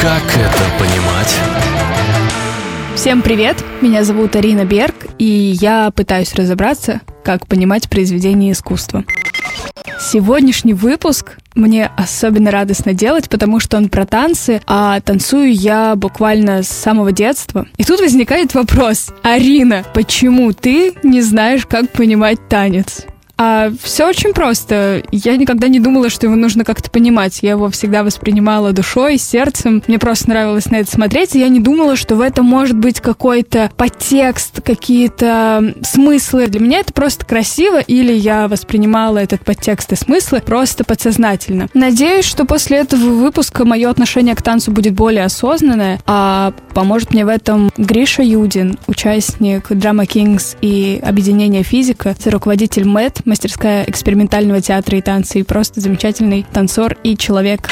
Как это понимать? Всем привет! Меня зовут Арина Берг, и я пытаюсь разобраться, как понимать произведение искусства. Сегодняшний выпуск мне особенно радостно делать, потому что он про танцы, а танцую я буквально с самого детства. И тут возникает вопрос. Арина, почему ты не знаешь, как понимать танец? А все очень просто. Я никогда не думала, что его нужно как-то понимать. Я его всегда воспринимала душой, сердцем. Мне просто нравилось на это смотреть, и я не думала, что в этом может быть какой-то подтекст, какие-то смыслы. Для меня это просто красиво, или я воспринимала этот подтекст и смыслы просто подсознательно. Надеюсь, что после этого выпуска мое отношение к танцу будет более осознанное, а поможет мне в этом Гриша Юдин, участник Drama Kings и объединения физика, руководитель МЭТ, мастерская экспериментального театра и танца, и просто замечательный танцор и человек.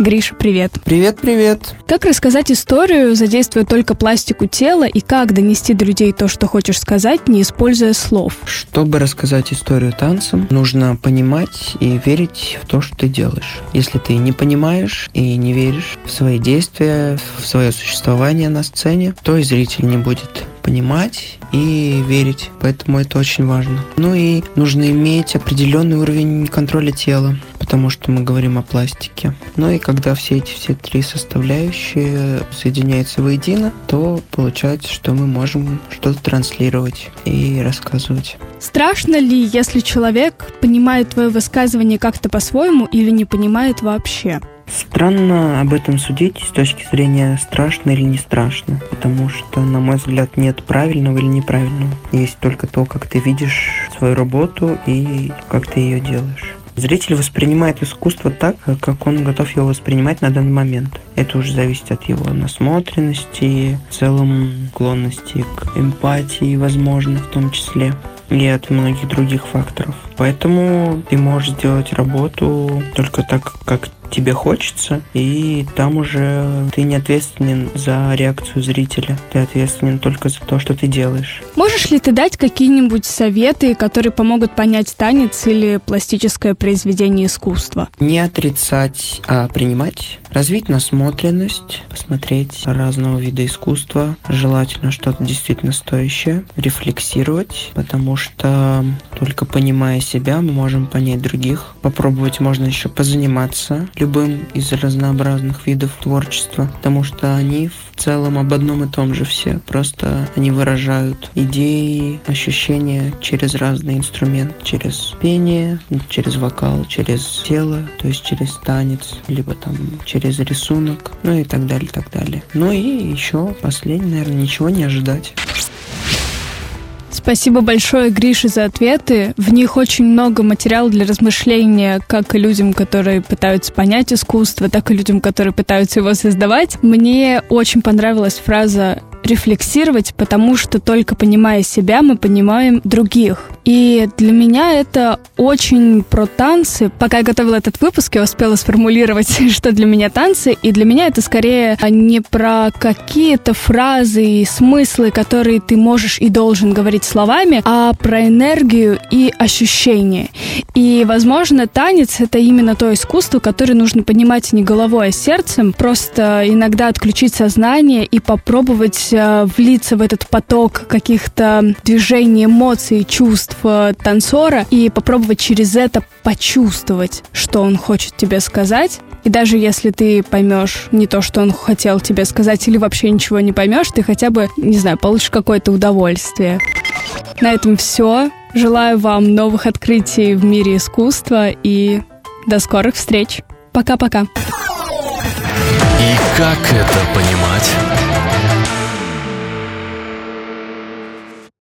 Гриша, привет. Привет, привет. Как рассказать историю, задействуя только пластику тела, и как донести до людей то, что хочешь сказать, не используя слов? Чтобы рассказать историю танцем, нужно понимать и верить в то, что ты делаешь. Если ты не понимаешь и не веришь в свои действия, в свое существование на сцене, то и зритель не будет понимать и верить. Поэтому это очень важно. Ну и нужно иметь определенный уровень контроля тела, потому что мы говорим о пластике. Ну и когда все эти все три составляющие соединяются воедино, то получается, что мы можем что-то транслировать и рассказывать. Страшно ли, если человек понимает твое высказывание как-то по-своему или не понимает вообще? Странно об этом судить с точки зрения страшно или не страшно, потому что, на мой взгляд, нет правильного или неправильного. Есть только то, как ты видишь свою работу и как ты ее делаешь. Зритель воспринимает искусство так, как он готов его воспринимать на данный момент. Это уже зависит от его насмотренности, в целом склонности к эмпатии, возможно, в том числе и от многих других факторов. Поэтому ты можешь сделать работу только так, как тебе хочется, и там уже ты не ответственен за реакцию зрителя. Ты ответственен только за то, что ты делаешь. Можешь ли ты дать какие-нибудь советы, которые помогут понять танец или пластическое произведение искусства? Не отрицать, а принимать. Развить насмотренность, посмотреть разного вида искусства, желательно что-то действительно стоящее, рефлексировать, потому что только понимая себя, мы можем понять других. Попробовать можно еще позаниматься любым из разнообразных видов творчества, потому что они в целом об одном и том же все. Просто они выражают идеи, ощущения через разные инструменты, через пение, через вокал, через тело, то есть через танец, либо там через рисунок, ну и так далее, так далее. Ну и еще последнее, наверное, ничего не ожидать. Спасибо большое, Грише, за ответы. В них очень много материала для размышления, как и людям, которые пытаются понять искусство, так и людям, которые пытаются его создавать. Мне очень понравилась фраза рефлексировать, потому что только понимая себя, мы понимаем других. И для меня это очень про танцы. Пока я готовила этот выпуск, я успела сформулировать, что для меня танцы. И для меня это скорее не про какие-то фразы и смыслы, которые ты можешь и должен говорить словами, а про энергию и ощущения. И, возможно, танец — это именно то искусство, которое нужно понимать не головой, а сердцем. Просто иногда отключить сознание и попробовать влиться в этот поток каких-то движений, эмоций, чувств, чувств э, танцора и попробовать через это почувствовать, что он хочет тебе сказать. И даже если ты поймешь не то, что он хотел тебе сказать, или вообще ничего не поймешь, ты хотя бы, не знаю, получишь какое-то удовольствие. На этом все. Желаю вам новых открытий в мире искусства и до скорых встреч. Пока-пока. И как это понимать?